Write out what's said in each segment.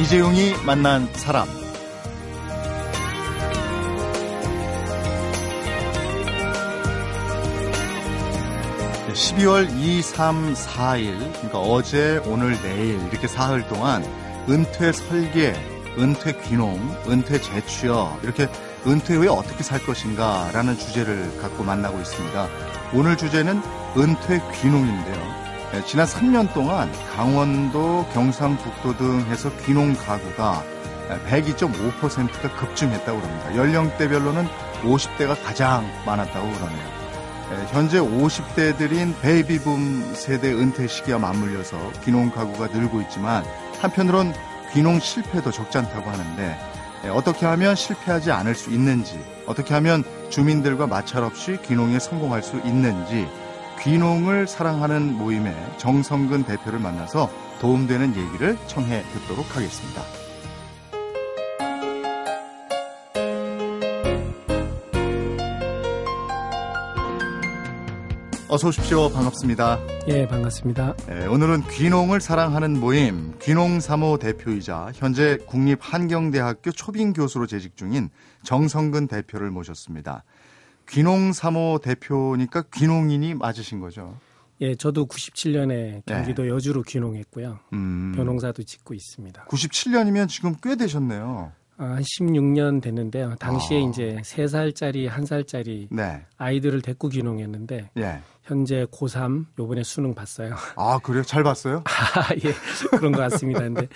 이재용이 만난 사람. 12월 2, 3, 4일, 그러니까 어제, 오늘, 내일 이렇게 사흘 동안 은퇴 설계, 은퇴 귀농, 은퇴 재취업 이렇게 은퇴 후에 어떻게 살 것인가라는 주제를 갖고 만나고 있습니다. 오늘 주제는 은퇴 귀농인데요. 네, 지난 3년 동안 강원도, 경상북도 등 해서 귀농 가구가 102.5%가 급증했다고 합니다. 연령대별로는 50대가 가장 많았다고 그러네요. 네, 현재 50대들인 베이비붐 세대 은퇴 시기와 맞물려서 귀농 가구가 늘고 있지만 한편으론 귀농 실패도 적지 않다고 하는데 네, 어떻게 하면 실패하지 않을 수 있는지 어떻게 하면 주민들과 마찰 없이 귀농에 성공할 수 있는지 귀농을 사랑하는 모임의 정성근 대표를 만나서 도움되는 얘기를 청해 듣도록 하겠습니다. 어서 오십시오. 반갑습니다. 예, 반갑습니다. 네, 오늘은 귀농을 사랑하는 모임 귀농 3호 대표이자 현재 국립한경대학교 초빙 교수로 재직 중인 정성근 대표를 모셨습니다. 귀농 3호 대표니까 귀농인이 맞으신 거죠? 예, 저도 97년에 경기도 네. 여주로 귀농했고요. 음. 변홍사도 짓고 있습니다. 97년이면 지금 꽤 되셨네요. 아, 한 16년 됐는데요. 당시에 아. 이제 3살짜리, 1살짜리 네. 아이들을 데리고 귀농했는데 예. 현재 고3 요번에 수능 봤어요. 아, 그래요? 잘 봤어요? 아, 예. 그런 것 같습니다. 근데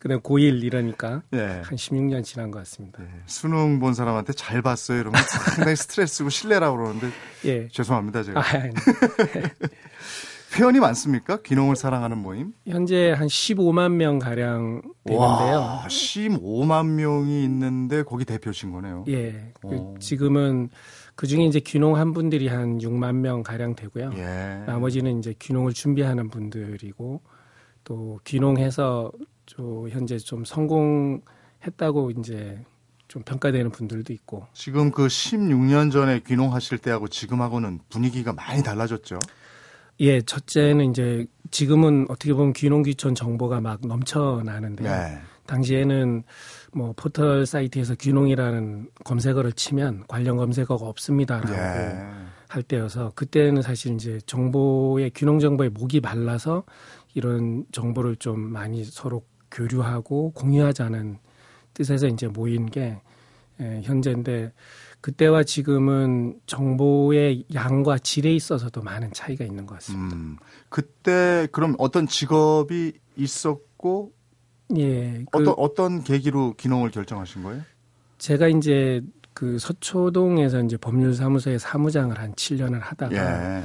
그다음 고1 이러니까 예. 한 16년 지난 것 같습니다. 예. 수능 본 사람한테 잘 봤어요. 이러면 상당히 스트레스고 실례라고 그러는데 예. 죄송합니다, 제가. 아, 네. 회원이 많습니까? 귀농을 사랑하는 모임? 현재 한 15만 명 가량 되는데요. 와, 15만 명이 있는데 거기 대표신 거네요. 예. 그 지금은 그 중에 이제 귀농한 분들이 한 6만 명 가량 되고요. 예. 나머지는 이제 귀농을 준비하는 분들이고 또 귀농해서 저 현재 좀 성공했다고 이제 좀 평가되는 분들도 있고. 지금 그 16년 전에 귀농하실 때하고 지금하고는 분위기가 많이 달라졌죠. 예, 첫째는 이제 지금은 어떻게 보면 귀농귀촌 정보가 막 넘쳐나는데 네. 당시에는 뭐 포털 사이트에서 귀농이라는 검색어를 치면 관련 검색어가 없습니다라고 네. 할 때여서 그때는 사실 이제 정보의 귀농 정보의 목이 말라서 이런 정보를 좀 많이 서로 교류하고 공유하자는 뜻에서 이제 모인 게 예, 현재인데 그때와 지금은 정보의 양과 질에 있어서도 많은 차이가 있는 것 같습니다. 음, 그때 그럼 어떤 직업이 있었고 예, 그 어떤 어떤 계기로 기농을 결정하신 거예요? 제가 이제 그 서초동에서 이제 법률사무소에 사무장을 한 7년을 하다가 예.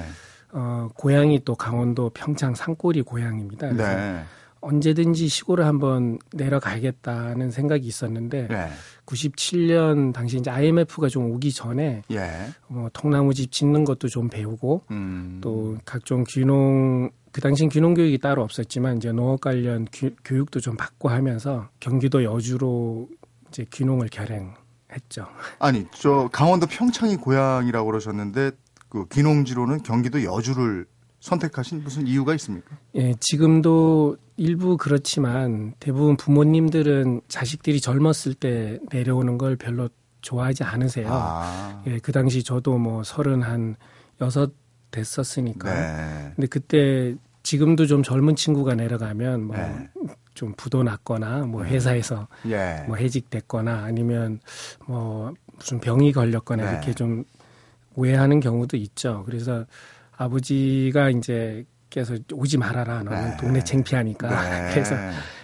어, 고향이 또 강원도 평창 산골이 고향입니다. 그래서 네. 언제든지 시골을 한번 내려가야겠다는 생각이 있었는데 네. 97년 당시 이제 IMF가 좀 오기 전에 예. 뭐 통나무집 짓는 것도 좀 배우고 음. 또 각종 귀농 그 당시 귀농 교육이 따로 없었지만 이제 농업 관련 교, 교육도 좀 받고 하면서 경기도 여주로 이제 귀농을 결행했죠. 아니 저 강원도 평창이 고향이라고 그러셨는데 그 귀농지로는 경기도 여주를 선택하신 무슨 이유가 있습니까? 예, 지금도 일부 그렇지만 대부분 부모님들은 자식들이 젊었을 때 내려오는 걸 별로 좋아하지 않으세요. 아. 예, 그 당시 저도 뭐 서른 한 여섯 됐었으니까. 네. 근데 그때 지금도 좀 젊은 친구가 내려가면 뭐좀 네. 부도 났거나 뭐 네. 회사에서 네. 뭐 해직됐거나 아니면 뭐 무슨 병이 걸렸거나 네. 이렇게 좀 오해하는 경우도 있죠. 그래서 아버지가 이제 께서 오지 말아라. 너는 네. 동네 창피하니까. 네. 그래서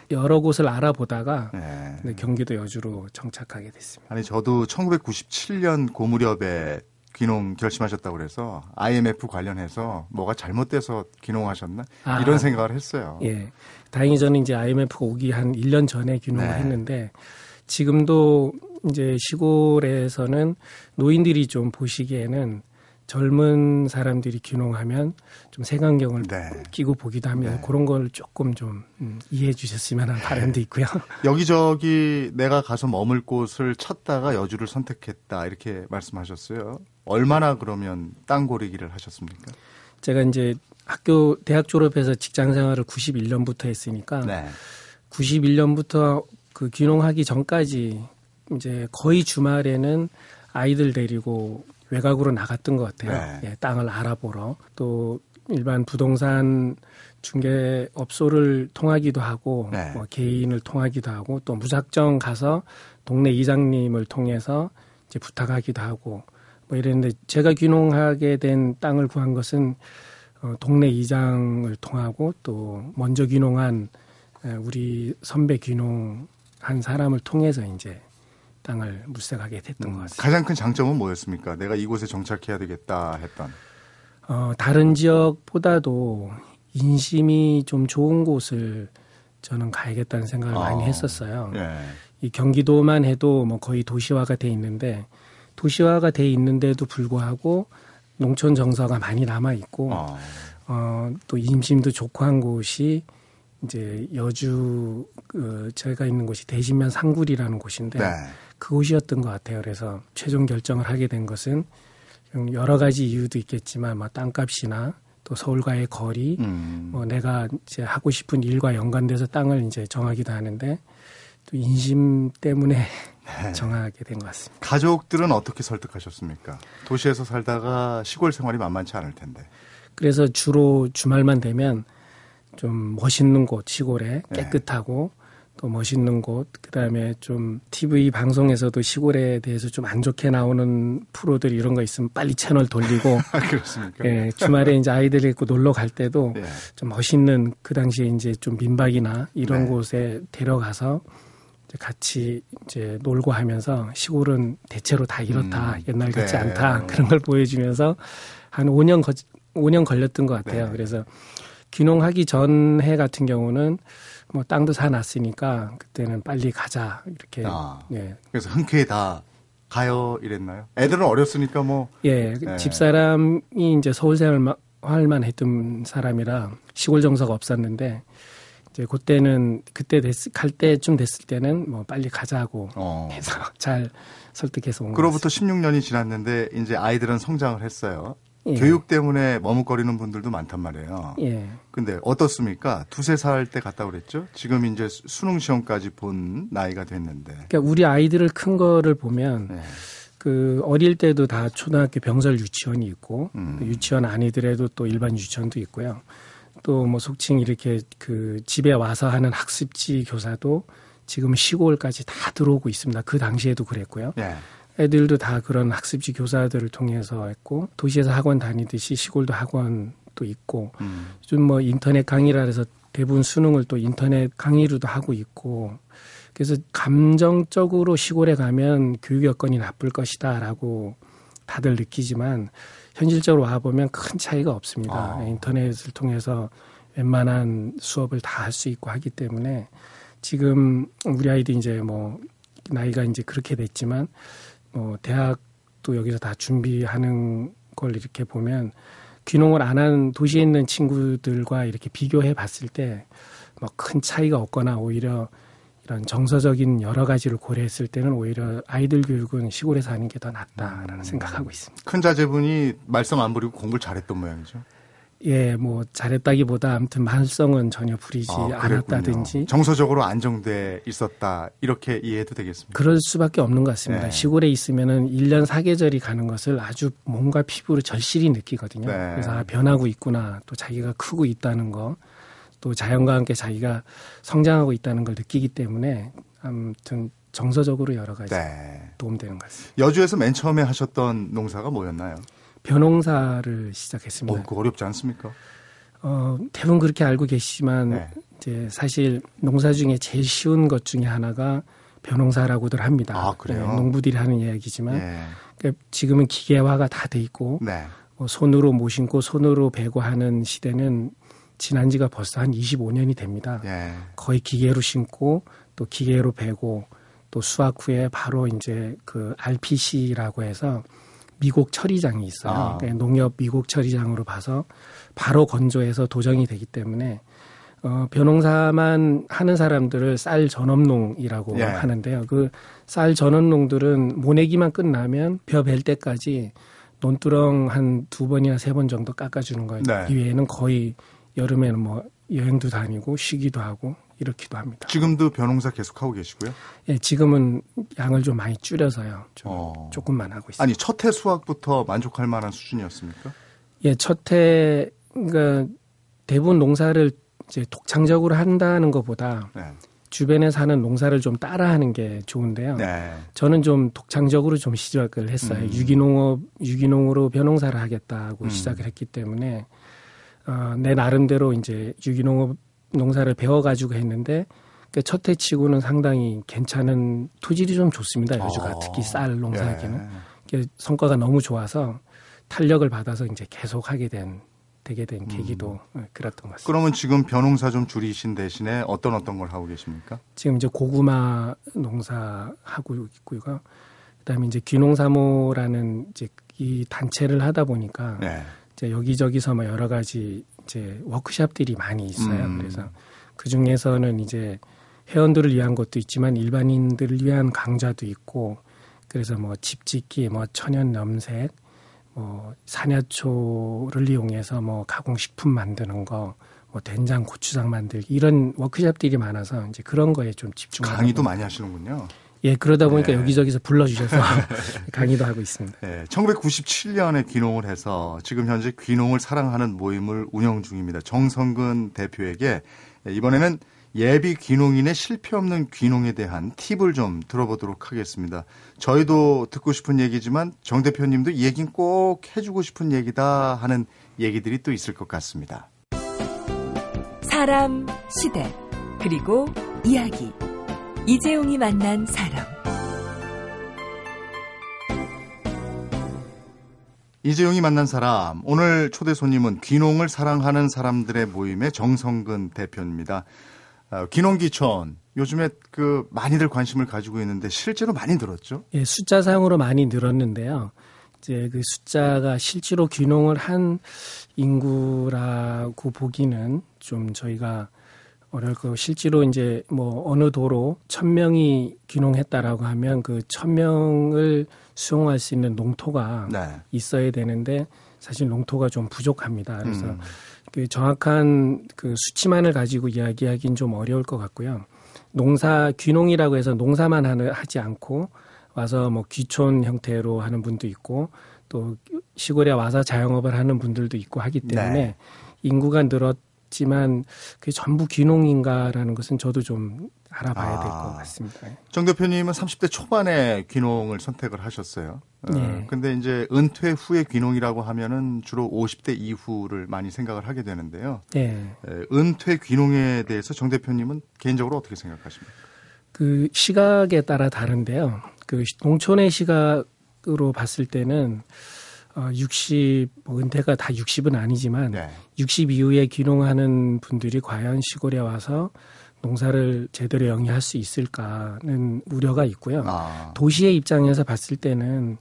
여러 곳을 알아보다가 네. 경기도 여주로 정착하게 됐습니다. 아니 저도 1997년 고 무렵에 귀농 결심하셨다고 그래서 IMF 관련해서 뭐가 잘못돼서 귀농하셨나 아, 이런 생각을 했어요. 예. 다행히 저는 이제 IMF가 오기 한 1년 전에 귀농을 네. 했는데 지금도 이제 시골에서는 노인들이 좀 보시기에는 젊은 사람들이 귀농하면 좀 색안경을 네. 끼고 보기도 하면 네. 그런 걸 조금 좀 음, 이해해 주셨으면 하는 바람도 있고요. 여기저기 내가 가서 머물 곳을 찾다가 여주를 선택했다 이렇게 말씀하셨어요. 얼마나 그러면 땅 고르기를 하셨습니까? 제가 이제 학교 대학 졸업해서 직장 생활을 91년부터 했으니까 네. 91년부터 그 귀농하기 전까지 이제 거의 주말에는 아이들 데리고 외곽으로 나갔던 것 같아요. 네. 예, 땅을 알아보러 또 일반 부동산 중개 업소를 통하기도 하고 네. 뭐 개인을 통하기도 하고 또 무작정 가서 동네 이장님을 통해서 이제 부탁하기도 하고 뭐 이랬는데 제가 귀농하게 된 땅을 구한 것은 어, 동네 이장을 통하고 또 먼저 귀농한 우리 선배 귀농한 사람을 통해서 이제 땅을 물색하게 됐던 음, 것 같습니다. 가장 큰 장점은 뭐였습니까? 내가 이곳에 정착해야 되겠다 했던. 어, 다른 지역보다도 인심이 좀 좋은 곳을 저는 가야겠다는 생각을 어, 많이 했었어요. 예. 이 경기도만 해도 뭐 거의 도시화가 돼 있는데 도시화가 돼 있는데도 불구하고 농촌 정서가 많이 남아 있고 어. 어, 또 임심도 좋고 한 곳이 이제 여주 그 제가 있는 곳이 대신면 상굴이라는 곳인데 네. 그곳이었던 것 같아요. 그래서 최종 결정을 하게 된 것은 여러 가지 이유도 있겠지만 뭐 땅값이나 또 서울과의 거리, 음. 뭐 내가 이제 하고 싶은 일과 연관돼서 땅을 이제 정하기도 하는데 또 인심 때문에 네. 정하게 된 것 같습니다. 가족들은 어떻게 설득하셨습니까? 도시에서 살다가 시골 생활이 만만치 않을 텐데. 그래서 주로 주말만 되면 좀 멋있는 곳 시골에 네. 깨끗하고 네. 또 멋있는 곳, 그 다음에 좀 TV 방송에서도 시골에 대해서 좀 안 좋게 나오는 프로들 이런 거 있으면 빨리 채널 돌리고. 아, 그렇습니까? 예, 주말에 이제 아이들 있고 놀러 갈 때도 네. 좀 멋있는 그 당시에 이제 좀 민박이나 이런 네. 곳에 데려가서 같이 이제 놀고 하면서 시골은 대체로 다 이렇다. 음, 옛날 같지 네. 않다. 그런 걸 보여주면서 한 5년 거, 5년 걸렸던 것 같아요. 네. 그래서 귀농하기 전해 같은 경우는 뭐 땅도 사놨으니까 그때는 빨리 가자 이렇게. 아, 예. 그래서 흔쾌히 다 가요 이랬나요? 애들은 어렸으니까 뭐. 예, 예. 집사람이 이제 서울 생활만 했던 사람이라 시골 정서가 없었는데 이제 그때는 그때 됐, 갈 때쯤 됐을 때는 뭐 빨리 가자고 어. 해서 잘 설득해서 온 그로부터 16년이 지났는데 이제 아이들은 성장을 했어요. 예. 교육 때문에 머뭇거리는 분들도 많단 말이에요. 예. 근데 어떻습니까? 두세 살 때 갔다 그랬죠? 지금 이제 수능 시험까지 본 나이가 됐는데. 그러니까 우리 아이들을 큰 거를 보면 예. 그 어릴 때도 다 초등학교 병설 유치원이 있고 음. 유치원 아니더라도 또 일반 유치원도 있고요. 또 뭐 속칭 이렇게 그 집에 와서 하는 학습지 교사도 지금 시골까지 다 들어오고 있습니다. 그 당시에도 그랬고요. 예. 애들도 다 그런 학습지 교사들을 통해서 했고 도시에서 학원 다니듯이 시골도 학원도 있고 음. 요즘 뭐 인터넷 강의라 해서 대부분 수능을 또 인터넷 강의로도 하고 있고 그래서 감정적으로 시골에 가면 교육 여건이 나쁠 것이다라고 다들 느끼지만 현실적으로 와 보면 큰 차이가 없습니다. 아. 인터넷을 통해서 웬만한 수업을 다 할 수 있고 하기 때문에 지금 우리 아이도 이제 뭐 나이가 이제 그렇게 됐지만 뭐 대학도 여기서 다 준비하는 걸 이렇게 보면 귀농을 안 한 도시에 있는 친구들과 이렇게 비교해 봤을 때 뭐 큰 차이가 없거나 오히려 이런 정서적인 여러 가지를 고려했을 때는 오히려 아이들 교육은 시골에서 하는 게 더 낫다라는 음. 생각하고 있습니다. 큰 자제분이 말썽 안 부리고 공부를 잘했던 모양이죠. 예, 뭐 잘했다기보다 아무튼 말썽은 전혀 부리지 아, 않았다든지 정서적으로 안정돼 있었다 이렇게 이해해도 되겠습니다. 그럴 수밖에 없는 것 같습니다. 네. 시골에 있으면은 1년 사계절이 가는 것을 아주 몸과 피부로 절실히 느끼거든요. 네. 그래서 아, 변하고 있구나. 또 자기가 크고 있다는 거. 또 자연과 함께 자기가 성장하고 있다는 걸 느끼기 때문에 아무튼 정서적으로 여러 가지 네. 도움되는 것 같습니다. 여주에서 맨 처음에 하셨던 농사가 뭐였나요? 벼농사를 시작했습니다. 어, 그 어렵지 않습니까? 어, 대부분 그렇게 알고 계시지만 네. 이제 사실 농사 중에 제일 쉬운 것 중에 하나가 벼농사라고들 합니다. 아, 그래요? 네, 농부들이 하는 이야기지만 네. 그러니까 지금은 기계화가 다 돼 있고 네. 뭐 손으로 모신고 손으로 베고 하는 시대는 지난 지가 벌써 한 25년이 됩니다. 예. 거의 기계로 심고 또 기계로 베고 또 수확 후에 바로 이제 그 RPC라고 해서 미국 처리장이 있어요. 아. 그러니까 농협 미국 처리장으로 봐서 바로 건조해서 도정이 되기 때문에 어, 벼농사만 하는 사람들을 쌀 전업농이라고 예. 하는데요. 그 쌀 전업농들은 모내기만 끝나면 벼 벨 때까지 논두렁 한 두 번이나 세 번 정도 깎아주는 거예요. 네. 이외에는 거의 여름에는 뭐 여행도 다니고 쉬기도 하고 이렇기도 합니다. 지금도 벼농사 계속 하고 계시고요? 예, 지금은 양을 좀 많이 줄여서요. 좀 어. 조금만 하고 있습니다. 아니 첫 해 수확부터 만족할 만한 수준이었습니까? 예, 첫 해 그러니까 대부분 농사를 이제 독창적으로 한다는 것보다 네. 주변에 사는 농사를 좀 따라하는 게 좋은데요. 네. 저는 좀 독창적으로 좀 시작을 했어요. 음. 유기농업, 유기농으로 벼농사를 하겠다고 음. 시작을 했기 때문에 어, 내 나름대로 이제 유기농업 농사를 배워가지고 했는데 그 첫 해 치고는 상당히 괜찮은 토질이 좀 좋습니다. 요즘가 어. 특히 쌀 농사하기는 예. 성과가 너무 좋아서 탄력을 받아서 이제 계속 하게 된 되게 된 음. 계기도 음. 그랬던 것 같습니다. 그러면 지금 벼농사 좀 줄이신 대신에 어떤 어떤 걸 하고 계십니까? 지금 이제 고구마 농사 하고 있고요. 그다음에 이제 귀농사모라는 이제 이 단체를 하다 보니까 네. 이제 여기저기서 뭐 여러 가지 이제 워크샵들이 많이 있어요. 음. 그래서 그 중에서는 이제 회원들을 위한 것도 있지만 일반인들을 위한 강좌도 있고 그래서 뭐 집짓기, 뭐 천연 염색, 뭐 산야초를 이용해서 뭐 가공식품 만드는 거, 뭐 된장, 고추장 만들기 이런 워크숍들이 많아서 이제 그런 거에 좀 집중하고 강의도 많이 하시는군요. 예, 그러다 보니까 네. 여기저기서 불러주셔서 강의도 하고 있습니다. 네, 1997년에 귀농을 해서 지금 현재 귀농을 사랑하는 모임을 운영 중입니다. 정성근 대표에게 이번에는 예비 귀농인의 실패 없는 귀농에 대한 팁을 좀 들어보도록 하겠습니다. 저희도 듣고 싶은 얘기지만 정 대표님도 얘긴 꼭 해주고 싶은 얘기다 하는 얘기들이 또 있을 것 같습니다. 사람, 시대, 그리고 이야기. 이재용이 만난 사람. 이재용이 만난 사람. 오늘 초대 손님은 귀농을 사랑하는 사람들의 모임의 정성근 대표입니다. 어, 귀농귀촌 요즘에 그 많이들 관심을 가지고 있는데 실제로 많이 늘었죠? 예, 숫자 상으로 많이 늘었는데요. 이제 그 숫자가 실제로 귀농을 한 인구라고 보기는 좀 저희가 거고 실제로 이제 뭐 어느 도로 천 명이 귀농했다라고 하면 그 천 명을 수용할 수 있는 농토가 네. 있어야 되는데 사실 농토가 좀 부족합니다. 그래서 음. 그 정확한 그 수치만을 가지고 이야기하기는 좀 어려울 것 같고요. 농사 귀농이라고 해서 농사만 하는 하지 않고 와서 뭐 귀촌 형태로 하는 분도 있고 또 시골에 와서 자영업을 하는 분들도 있고 하기 때문에 네. 인구가 늘었 지만 그게 전부 귀농인가라는 것은 저도 좀 알아봐야 아, 될것 같습니다. 정 대표님은 30대 초반에 귀농을 선택을 하셨어요. 어, 네. 어, 근데 이제 은퇴 후에 귀농이라고 하면은 주로 50대 이후를 많이 생각을 하게 되는데요. 네. 에, 은퇴 귀농에 대해서 정 대표님은 개인적으로 어떻게 생각하십니까? 그 시각에 따라 다른데요. 그 농촌의 시각으로 봤을 때는 어, 60, 뭐 은퇴가 다 60은 아니지만 네. 60 이후에 귀농하는 분들이 과연 시골에 와서 농사를 제대로 영위할 수 있을까는 우려가 있고요. 아. 도시의 입장에서 봤을 때는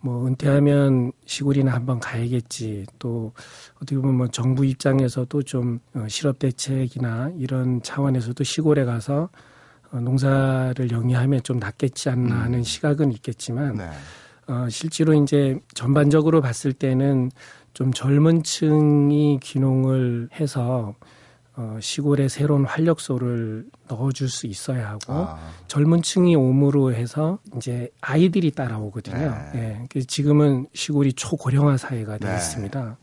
뭐 은퇴하면 시골이나 한번 가야겠지. 또 어떻게 보면 뭐 정부 입장에서도 좀 어, 실업 대책이나 이런 차원에서도 시골에 가서 어, 농사를 영위하면 좀 낫겠지 않나 하는 음. 시각은 있겠지만 네. 어, 실제로 이제 전반적으로 봤을 때는 좀 젊은 층이 귀농을 해서 어, 시골에 새로운 활력소를 넣어줄 수 있어야 하고 아. 젊은 층이 옴으로 해서 이제 아이들이 따라오거든요. 네. 네. 지금은 시골이 초고령화 사회가 되어 네. 있습니다.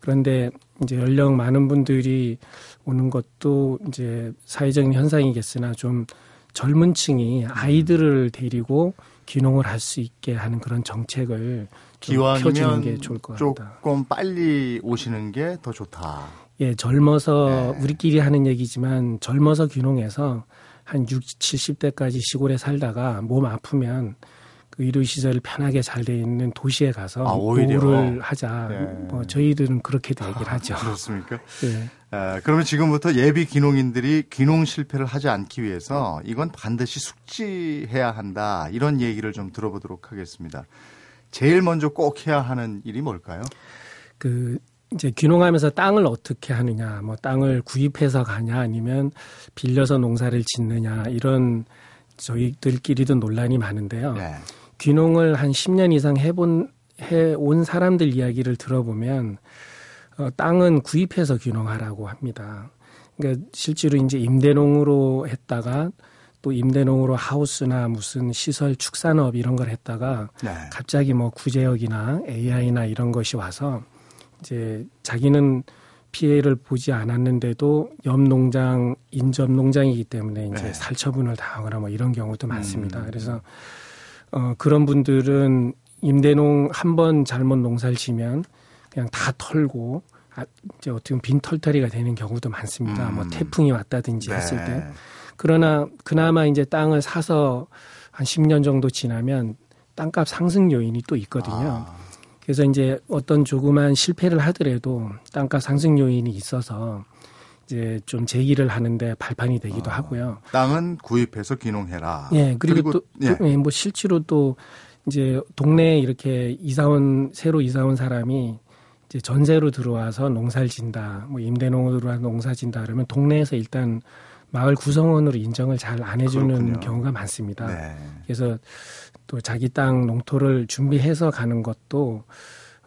그런데 이제 연령 많은 분들이 오는 것도 이제 사회적인 현상이겠으나 좀 젊은 층이 아이들을 데리고 귀농을 할 수 있게 하는 그런 정책을 펴주는 게 좋을 것 같다. 조금 빨리 오시는 게 더 좋다. 예, 젊어서 네. 우리끼리 하는 얘기지만 젊어서 귀농해서 한 60, 70대까지 시골에 살다가 몸 아프면 그 의료 시설이 편하게 잘 돼 있는 도시에 가서 아, 보호를 하자. 네. 뭐 저희들은 그렇게 얘기를 하죠. 그렇습니까? 네. 아, 그러면 지금부터 예비 귀농인들이 귀농 실패를 하지 않기 위해서 이건 반드시 숙지해야 한다. 이런 얘기를 좀 들어보도록 하겠습니다. 제일 먼저 꼭 해야 하는 일이 뭘까요? 그 이제 귀농하면서 땅을 어떻게 하느냐, 뭐 땅을 구입해서 가냐, 아니면 빌려서 농사를 짓느냐, 이런 저희들끼리도 논란이 많은데요. 네. 귀농을 한 10년 이상 해본, 해 온 사람들 이야기를 들어보면, 어, 땅은 구입해서 귀농하라고 합니다. 그러니까 실제로 이제 임대농으로 했다가 또 임대농으로 하우스나 무슨 시설 축산업 이런 걸 했다가 네. 갑자기 뭐 구제역이나 AI나 이런 것이 와서 이제 자기는 피해를 보지 않았는데도 옆 농장 인접 농장이기 때문에 이제 네. 살처분을 당하거나 뭐 이런 경우도 많습니다. 음. 그래서 어 그런 분들은 임대농 한 번 잘못 농사를 지면 그냥 다 털고 아, 이제 어떻게 보면 빈털터리가 되는 경우도 많습니다. 뭐 음. 뭐 태풍이 왔다든지 네. 했을 때. 그러나 그나마 이제 땅을 사서 한 10년 정도 지나면 땅값 상승 요인이 또 있거든요. 아. 그래서 이제 어떤 조그만 실패를 하더라도 땅값 상승 요인이 있어서 이제 좀 제기를 하는데 발판이 되기도 아. 하고요. 땅은 구입해서 귀농해라. 예, 그리고, 그리고 또, 예. 예, 뭐 실제로 또 이제 동네에 이렇게 이사온 새로 이사온 사람이 이제 전세로 들어와서 농사를 진다, 뭐 임대농으로 들어와서 농사 진다 그러면 동네에서 일단 마을 구성원으로 인정을 잘 안 해주는 그렇군요. 경우가 많습니다. 네. 그래서 또 자기 땅 농토를 준비해서 가는 것도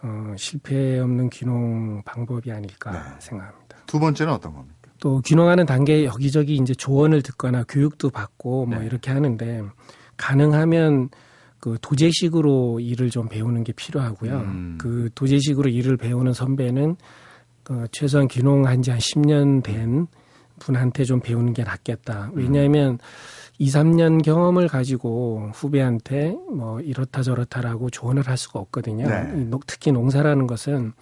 어, 실패 없는 귀농 방법이 아닐까 네. 생각합니다. 두 번째는 어떤 겁니까? 또 귀농하는 단계에 여기저기 이제 조언을 듣거나 교육도 받고 뭐 네. 이렇게 하는데 가능하면 그 도제식으로 일을 좀 배우는 게 필요하고요. 음. 그 도제식으로 일을 배우는 선배는 그 최소한 귀농한 지 한 10년 된 분한테 좀 배우는 게 낫겠다. 왜냐하면 2, 3년 경험을 가지고 후배한테 뭐 이렇다 저렇다라고 조언을 할 수가 없거든요. 네. 특히 농사라는 것은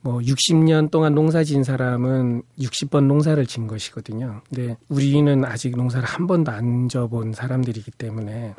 뭐 60년 동안 농사 진 사람은 60번 농사를 진 것이거든요. 근데 우리는 아직 농사를 한 번도 안 져본 사람들이기 때문에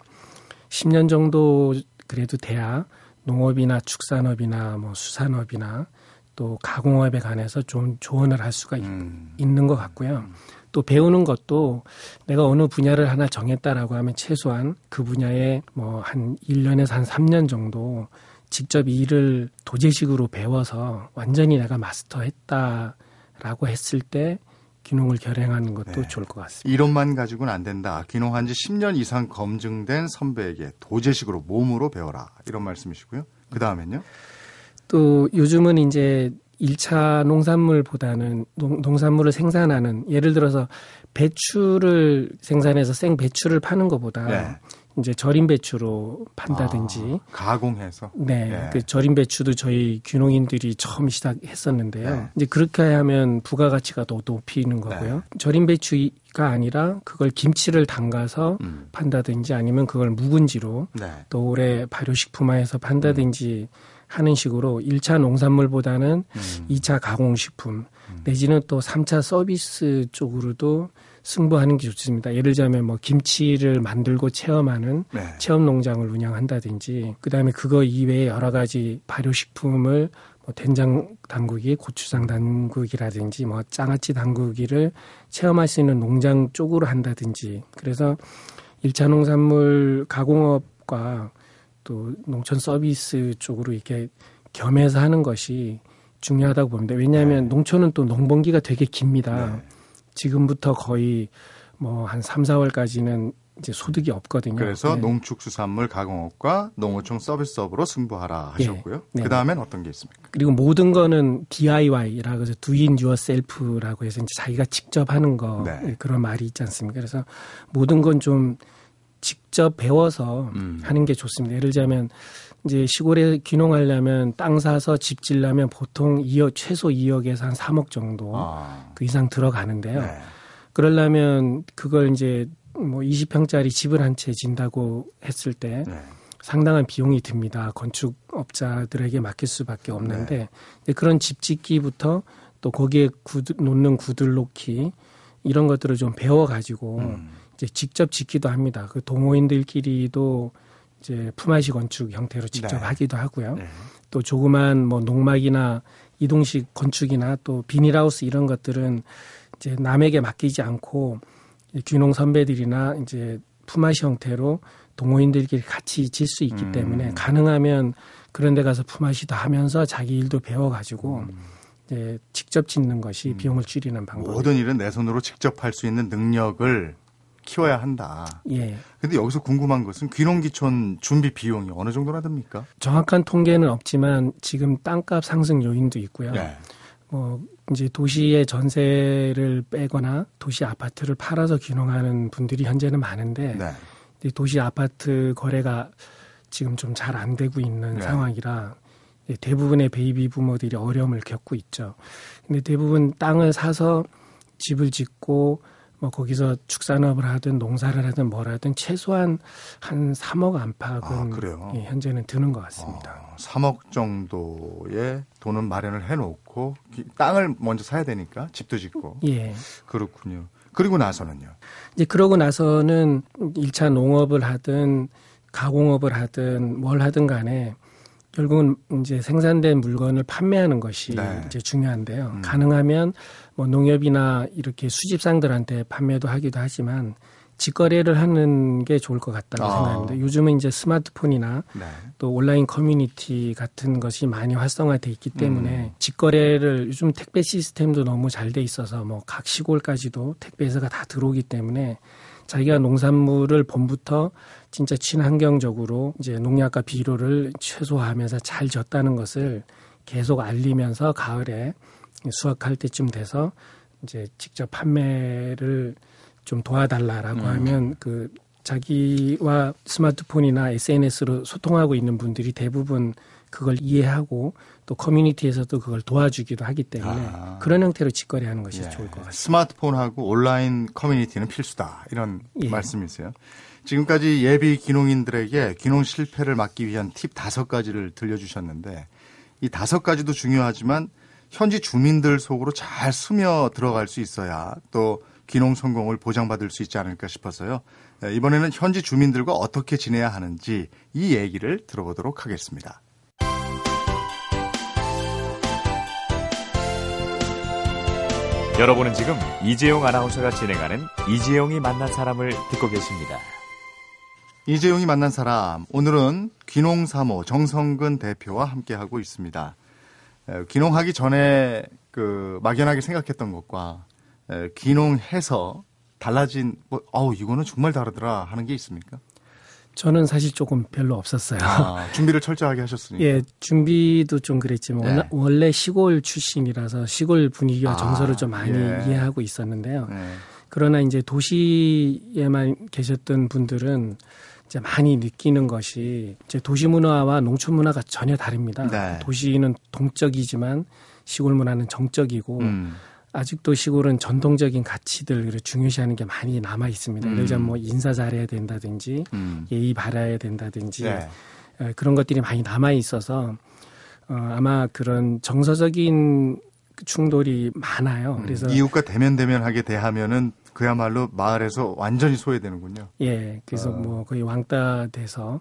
10년 정도 그래도 돼야 농업이나 축산업이나 뭐 수산업이나 또 가공업에 관해서 좀 조언을 할 수가 음. 있는 것 같고요. 또 배우는 것도 내가 어느 분야를 하나 정했다라고 하면 최소한 그 분야에 뭐 한 1년에서 한 3년 정도 직접 일을 도제식으로 배워서 완전히 내가 마스터했다라고 했을 때 귀농을 결행하는 것도 네. 좋을 것 같습니다. 이론만 가지고는 안 된다. 귀농한 지 10년 이상 검증된 선배에게 도제식으로 몸으로 배워라. 이런 말씀이시고요. 그 다음엔요? 또 요즘은 이제 1차 농산물보다는 농, 농산물을 생산하는 예를 들어서 배추를 생산해서 생 배추를 파는 것보다 네. 이제 절임 배추로 판다든지 아, 가공해서 네, 네. 그 절임 배추도 저희 귀농인들이 처음 시작했었는데요. 네. 이제 그렇게 하면 부가가치가 더 높이는 거고요. 네. 절임 배추가 아니라 그걸 김치를 담가서 음. 판다든지 아니면 그걸 묵은지로 네. 또 오래 발효식품화해서 판다든지 음. 하는 식으로 1차 농산물보다는 음. 2차 가공식품 음. 내지는 또 3차 서비스 쪽으로도 승부하는 게 좋습니다. 예를 들자면 뭐 김치를 만들고 체험하는 네. 체험 농장을 운영한다든지 그다음에 그거 이외에 여러 가지 발효식품을 뭐 된장 담그기, 고추장 담그기라든지 뭐 장아찌 담그기를 체험할 수 있는 농장 쪽으로 한다든지 그래서 1차 농산물 가공업과 또 농촌 서비스 쪽으로 이렇게 겸해서 하는 것이 중요하다고 봅니다. 왜냐하면 네. 농촌은 또 농번기가 되게 깁니다. 네. 지금부터 거의 뭐 한 3, 4월까지는 이제 소득이 없거든요. 그래서 네. 농축수산물 가공업과 농어촌 서비스업으로 승부하라 하셨고요. 네. 네. 그 다음엔 어떤 게 있습니까? 그리고 모든 거는 DIY라고 해서 do it yourself라고 해서 이제 자기가 직접 하는 거 네. 그런 말이 있지 않습니까? 그래서 모든 건좀 직접 배워서 음. 하는 게 좋습니다. 예를 들자면 이제 시골에 귀농하려면 땅 사서 집 질려면 보통 2억 최소 2억에서 한 3억 정도 아. 그 이상 들어가는데요. 네. 그러려면 그걸 이제 뭐 20평짜리 집을 한 채 진다고 했을 때 네. 상당한 비용이 듭니다. 건축업자들에게 맡길 수밖에 없는데 네. 그런 집 짓기부터 또 거기에 구두, 놓는 구들 놓기 이런 것들을 좀 배워 가지고 음. 이제 직접 짓기도 합니다. 그 동호인들끼리도 이제 품앗이 건축 형태로 직접 네. 하기도 하고요. 네. 또 조그만 뭐 농막이나 이동식 건축이나 또 비닐하우스 이런 것들은 이제 남에게 맡기지 않고 귀농 선배들이나 이제 품앗이 형태로 동호인들끼리 같이 질 수 있기 음. 때문에 가능하면 그런 데 가서 품앗이도 하면서 자기 일도 배워가지고 음. 이제 직접 짓는 것이 음. 비용을 줄이는 방법. 모든 일은 내 손으로 직접 할 수 있는 능력을 키워야 한다. 예. 근데 여기서 궁금한 것은 귀농기촌 준비 비용이 어느 정도나 듭니까? 정확한 통계는 없지만 지금 땅값 상승 요인도 있고요. 네. 뭐 이제 도시의 전세를 빼거나 도시 아파트를 팔아서 귀농하는 분들이 현재는 많은데 네. 도시 아파트 거래가 지금 좀 잘 안 되고 있는 네. 상황이라 대부분의 베이비 부모들이 어려움을 겪고 있죠. 근데 대부분 땅을 사서 집을 짓고 뭐 거기서 축산업을 하든 농사를 하든 뭘 하든 최소한 한 3억 안팎은 아, 예, 현재는 드는 것 같습니다. 어, 3억 정도의 돈은 마련을 해놓고 땅을 먼저 사야 되니까 집도 짓고. 예. 그렇군요. 그리고 나서는요. 이제 그러고 나서는 1차 농업을 하든 가공업을 하든 뭘 하든 간에 결국은 이제 생산된 물건을 판매하는 것이 네. 이제 중요한데요. 음. 가능하면 뭐 농협이나 이렇게 수집상들한테 판매도 하기도 하지만 직거래를 하는 게 좋을 것 같다고 아. 생각합니다. 요즘은 이제 스마트폰이나 네. 또 온라인 커뮤니티 같은 것이 많이 활성화돼 있기 때문에 음. 직거래를 요즘 택배 시스템도 너무 잘 돼 있어서 뭐 각 시골까지도 택배 회사가 다 들어오기 때문에 자기가 농산물을 봄부터 진짜 친환경적으로 이제 농약과 비료를 최소화하면서 잘 졌다는 것을 계속 알리면서 가을에 수확할 때쯤 돼서 이제 직접 판매를 좀 도와달라라고 음. 하면 그 자기와 스마트폰이나 SNS로 소통하고 있는 분들이 대부분 그걸 이해하고 또 커뮤니티에서도 그걸 도와주기도 하기 때문에 아. 그런 형태로 직거래하는 것이 예. 좋을 것 같습니다. 스마트폰하고 온라인 커뮤니티는 필수다 이런 예. 말씀이세요. 지금까지 예비 기농인들에게 기농 실패를 막기 위한 팁 다섯 가지를 들려주셨는데 이 다섯 가지도 중요하지만 현지 주민들 속으로 잘 스며 들어갈 수 있어야 또 기농 성공을 보장받을 수 있지 않을까 싶어서요. 예, 이번에는 현지 주민들과 어떻게 지내야 하는지 이 얘기를 들어보도록 하겠습니다. 여러분은 지금 이재용 아나운서가 진행하는 이재용이 만난 사람을 듣고 계십니다. 이재용이 만난 사람 오늘은 귀농 사모 정성근 대표와 함께 하고 있습니다. 귀농하기 전에 그 막연하게 생각했던 것과 귀농해서 달라진 뭐 어우 이거는 정말 다르더라 하는 게 있습니까? 저는 사실 조금 별로 없었어요. 아, 준비를 철저하게 하셨으니까. 예, 준비도 좀 그랬지만 네. 원래 시골 출신이라서 시골 분위기와 아, 정서를 좀 많이 예. 이해하고 있었는데요. 네. 그러나 이제 도시에만 계셨던 분들은 이제 많이 느끼는 것이 이제 도시 문화와 농촌 문화가 전혀 다릅니다. 네. 도시는 동적이지만 시골 문화는 정적이고 음. 아직도 시골은 전통적인 가치들을 중요시하는 게 많이 남아 있습니다. 음. 예를 들자면 뭐 인사 잘해야 된다든지 음. 예의 바라야 된다든지 네. 그런 것들이 많이 남아 있어서 어, 아마 그런 정서적인 충돌이 많아요. 음. 그래서 이웃과 대면 대면하게 대하면은 그야말로 마을에서 완전히 소외되는군요. 예, 그래서 어. 뭐 거의 왕따 돼서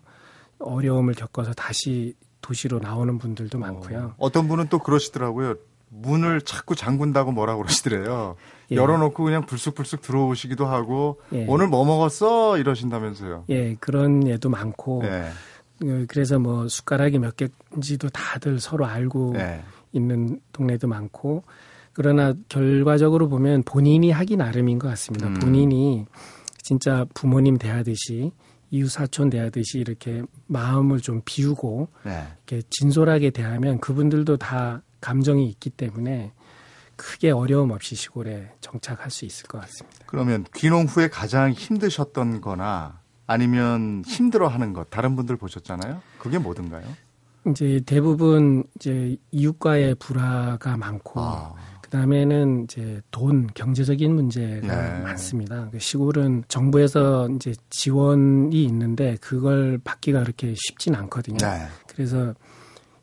어려움을 겪어서 다시 도시로 나오는 분들도 많고요. 어. 어떤 분은 또 그러시더라고요. 문을 자꾸 잠근다고 뭐라고 그러시더래요. 예. 열어놓고 그냥 불쑥불쑥 들어오시기도 하고 예. 오늘 뭐 먹었어 이러신다면서요. 예, 그런 예도 많고 예. 어, 그래서 뭐 숟가락이 몇 개인지도 다들 서로 알고 예. 있는 동네도 많고 그러나 결과적으로 보면 본인이 하기 나름인 것 같습니다. 음. 본인이 진짜 부모님 대하듯이 이웃 사촌 대하듯이 이렇게 마음을 좀 비우고 네. 이렇게 진솔하게 대하면 그분들도 다 감정이 있기 때문에 크게 어려움 없이 시골에 정착할 수 있을 것 같습니다. 그러면 귀농 후에 가장 힘드셨던 거나 아니면 힘들어 하는 것 다른 분들 보셨잖아요. 그게 뭐든가요? 이제 대부분 이제 이웃과의 불화가 많고 아. 그다음에는 이제 돈 경제적인 문제가 네. 많습니다. 그 시골은 정부에서 이제 지원이 있는데 그걸 받기가 그렇게 쉽진 않거든요. 네. 그래서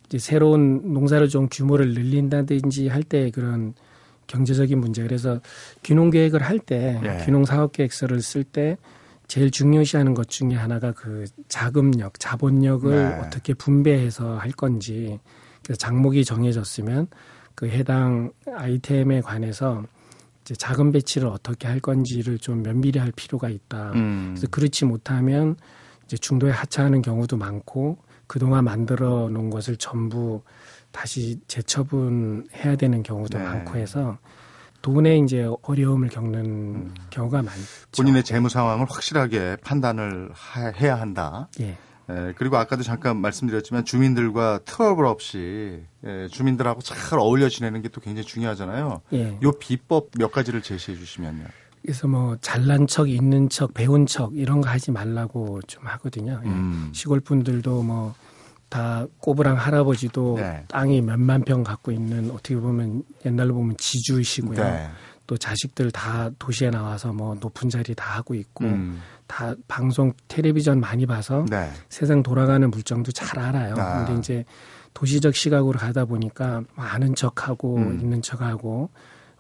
이제 새로운 농사를 좀 규모를 늘린다든지 할 때 그런 경제적인 문제. 그래서 귀농 계획을 할때 네. 귀농 사업 계획서를 쓸 때 제일 중요시하는 것 중에 하나가 그 자금력, 자본력을 네. 어떻게 분배해서 할 건지. 그래서 장목이 정해졌으면 그 해당 아이템에 관해서 이제 자금 배치를 어떻게 할 건지를 좀 면밀히 할 필요가 있다. 음. 그래서 그렇지 못하면 이제 중도에 하차하는 경우도 많고 그동안 만들어 놓은 것을 전부 다시 재처분해야 되는 경우도 네. 많고 해서 돈에 이제 어려움을 겪는 음. 경우가 많죠. 본인의 재무 상황을 확실하게 판단을 해야 한다. 예. 예, 그리고 아까도 잠깐 말씀드렸지만 주민들과 트러블 없이 예, 주민들하고 잘 어울려 지내는 게 또 굉장히 중요하잖아요. 예. 요 비법 몇 가지를 제시해 주시면요. 그래서 뭐 잘난 척, 있는 척, 배운 척 이런 거 하지 말라고 좀 하거든요. 예. 음. 시골 분들도 뭐 다 꼬부랑 할아버지도 네. 땅이 몇만 평 갖고 있는 어떻게 보면 옛날로 보면 지주이시고요. 네. 또 자식들 다 도시에 나와서 뭐 높은 자리 다 하고 있고 음. 다 방송 텔레비전 많이 봐서 네. 세상 돌아가는 물정도 잘 알아요. 아. 근데 이제 도시적 시각으로 가다 보니까 뭐 아는 척하고 음. 있는 척하고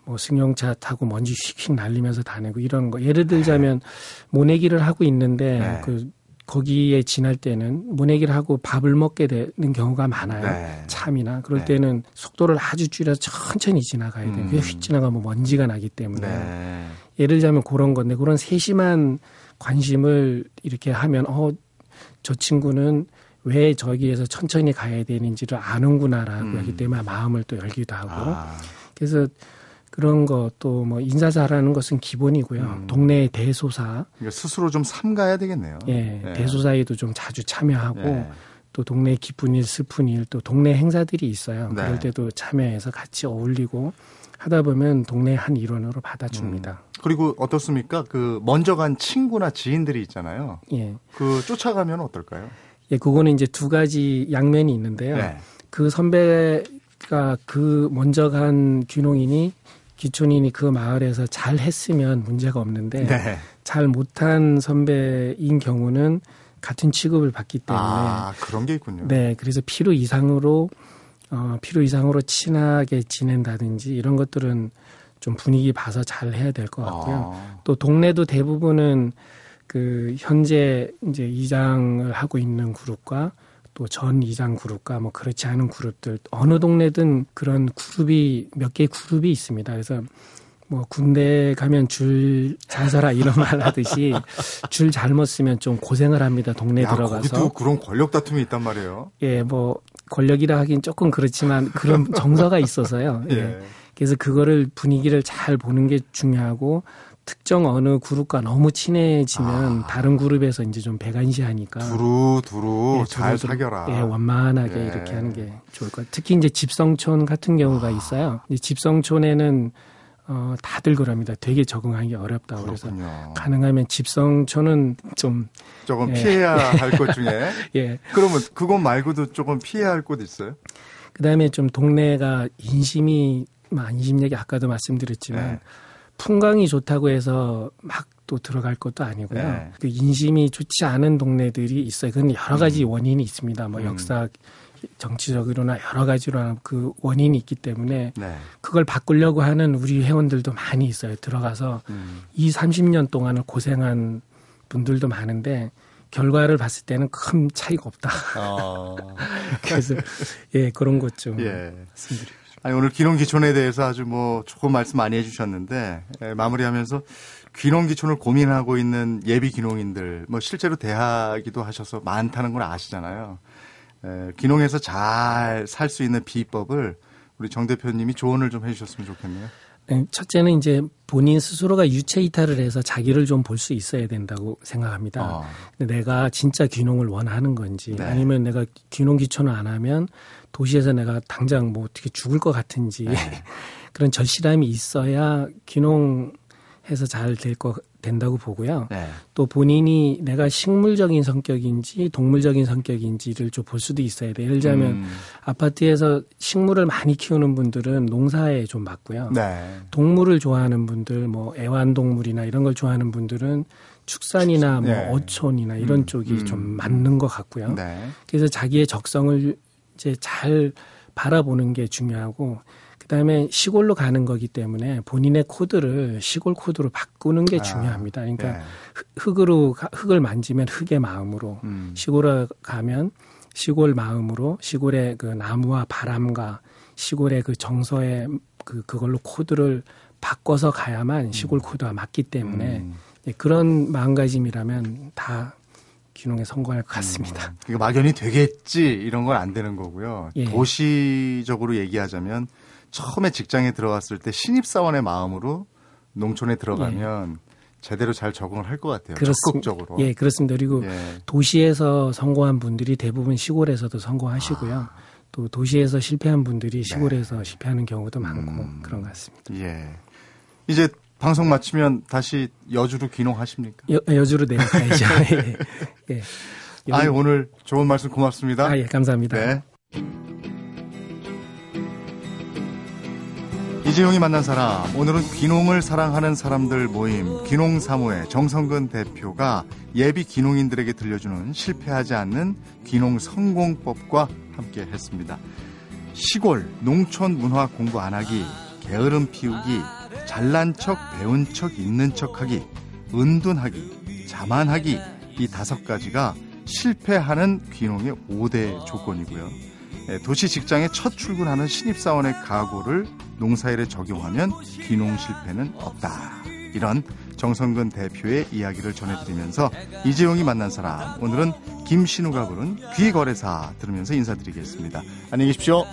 뭐 승용차 타고 먼지 휙휙 날리면서 다니고 이런 거. 예를 들자면 모내기를 하고 있는데 네. 그 거기에 지날 때는 모내기를 하고 밥을 먹게 되는 경우가 많아요. 네. 참이나 그럴 네. 때는 속도를 아주 줄여서 천천히 지나가야 돼요. 음. 휙 지나가면 먼지가 나기 때문에 네. 예를 들자면 그런 건데 그런 세심한 관심을 이렇게 하면 어 저 친구는 왜 저기에서 천천히 가야 되는지를 아는구나라고 음. 하기 때문에 마음을 또 열기도 하고 아. 그래서 그런 거 또 뭐 인사 잘하는 것은 기본이고요. 음. 동네 대소사 그러니까 스스로 좀 삼가야 되겠네요. 예 네. 대소사에도 좀 자주 참여하고 네. 또 동네 기쁜 일 슬픈 일 또 동네 행사들이 있어요. 네. 그럴 때도 참여해서 같이 어울리고 하다 보면 동네 한 일원으로 받아줍니다. 그리고 어떻습니까? 그 먼저 간 친구나 지인들이 있잖아요. 예. 그 쫓아가면 어떨까요? 예, 그거는 이제 두 가지 양면이 있는데요. 네. 그 선배가 그 먼저 간 귀농인이 기촌인이 그 마을에서 잘 했으면 문제가 없는데 네. 잘 못한 선배인 경우는 같은 취급을 받기 때문에 아, 그런 게 있군요. 네, 그래서 필요 이상으로 어, 필요 이상으로 친하게 지낸다든지 이런 것들은 좀 분위기 봐서 잘 해야 될 것 같고요. 아, 또 동네도 대부분은 그 현재 이제 이장을 하고 있는 그룹과 또 전 이장 그룹과 뭐 그렇지 않은 그룹들 어느 동네든 그런 그룹이 몇 개의 그룹이 있습니다. 그래서 뭐 군대 가면 줄 잘 서라 이런 말 하듯이 줄 잘못 쓰면 좀 고생을 합니다. 동네 야, 들어가서 거기도 그런 권력 다툼이 있단 말이에요. 예, 뭐 권력이라 하긴 조금 그렇지만 그런 정서가 있어서요. 예. 예. 그래서 그거를 분위기를 잘 보는 게 중요하고 특정 어느 그룹과 너무 친해지면 아. 다른 그룹에서 이제 좀 배관시하니까 두루 두루 예, 잘 두루두루, 사겨라. 예, 원만하게 예. 이렇게 하는 게 좋을 것 같아요. 특히 이제 집성촌 같은 경우가 있어요. 이 집성촌에는 어, 다들 그럽니다. 되게 적응하기 어렵다고 그래서. 가능하면 집성촌은 좀 조금 예. 피해야 할 것 중에 예. 그러면 그것 말고도 조금 피해야 할 곳 있어요? 그다음에 좀 동네가 인심이 막 인심 얘기 아까도 말씀드렸지만 네. 풍광이 좋다고 해서 막 또 들어갈 것도 아니고요. 네. 그 인심이 좋지 않은 동네들이 있어요. 그건 여러 가지 원인이 있습니다. 뭐 음. 역사 정치적으로나 여러 가지로 그 원인이 있기 때문에 네. 그걸 바꾸려고 하는 우리 회원들도 많이 있어요. 들어가서 음. 이 30년 동안을 고생한 분들도 많은데 결과를 봤을 때는 큰 차이가 없다. 어, 그래서 예 그런 것 좀 예. 말씀드리고 아니, 오늘 귀농귀촌에 대해서 아주 뭐 좋은 말씀 많이 해주셨는데 예, 마무리하면서 귀농귀촌을 고민하고 있는 예비 귀농인들 뭐 실제로 대하기도 하셔서 많다는 걸 아시잖아요. 예, 귀농에서 잘 살 수 있는 비법을 우리 정 대표님이 조언을 좀 해주셨으면 좋겠네요. 네, 첫째는 이제 본인 스스로가 유체 이탈을 해서 자기를 좀 볼 수 있어야 된다고 생각합니다. 어, 근데 내가 진짜 귀농을 원하는 건지 네. 아니면 내가 귀농 귀촌을 안 하면 도시에서 내가 당장 뭐 어떻게 죽을 것 같은지 네. 그런 절실함이 있어야 귀농해서 잘될거 된다고 보고요. 네. 또 본인이 내가 식물적인 성격인지 동물적인 성격인지를 좀 볼 수도 있어야 돼. 예를 들자면 음, 아파트에서 식물을 많이 키우는 분들은 농사에 좀 맞고요. 네. 동물을 좋아하는 분들, 뭐 애완동물이나 이런 걸 좋아하는 분들은 축산이나 뭐 네. 어촌이나 이런 음, 쪽이 음, 좀 음. 맞는 것 같고요. 네. 그래서 자기의 적성을 이제 잘 바라보는 게 중요하고 그다음에 시골로 가는 거기 때문에 본인의 코드를 시골 코드로 바꾸는 게 아, 중요합니다. 그러니까 네. 흙- 흙으로 가- 흙을 만지면 흙의 마음으로 음, 시골에 가면 시골 마음으로 시골의 그 나무와 바람과 시골의 그 정서의 그 그걸로 코드를 바꿔서 가야만 시골 코드가 맞기 때문에 음. 예, 그런 마음가짐이라면 다 귀농에 성공할 것 같습니다. 음, 그러니까 막연히 되겠지 이런 건 안 되는 거고요. 예. 도시적으로 얘기하자면 처음에 직장에 들어갔을 때 신입사원의 마음으로 농촌에 들어가면 제대로 잘 적응을 할 것 같아요. 그렇습, 적극적으로. 예, 그렇습니다. 그리고 예. 도시에서 성공한 분들이 대부분 시골에서도 성공하시고요. 아. 또 도시에서 실패한 분들이 네. 시골에서 네. 실패하는 경우도 많고 음. 그런 것 같습니다. 예. 이제 방송 마치면 다시 여주로 귀농하십니까? 여, 여주로 내려가야죠. 예. 예. 아, 오늘 좋은 말씀 고맙습니다. 아, 예, 감사합니다. 네. 이재용이 만난 사람 오늘은 귀농을 사랑하는 사람들 모임 귀농사무회 정성근 대표가 예비 귀농인들에게 들려주는 실패하지 않는 귀농 성공법과 함께 했습니다. 시골 농촌 문화 공부 안 하기 게으름 피우기 잘난 척 배운 척 있는 척하기 은둔하기 자만하기 이 다섯 가지가 실패하는 귀농의 5대 조건이고요. 예, 도시 직장에 첫 출근하는 신입사원의 각오를 농사일에 적용하면 귀농 실패는 없다. 이런 정성근 대표의 이야기를 전해드리면서 이재용이 만난 사람 오늘은 김신우가 부른 귀거래사 들으면서 인사드리겠습니다. 안녕히 계십시오.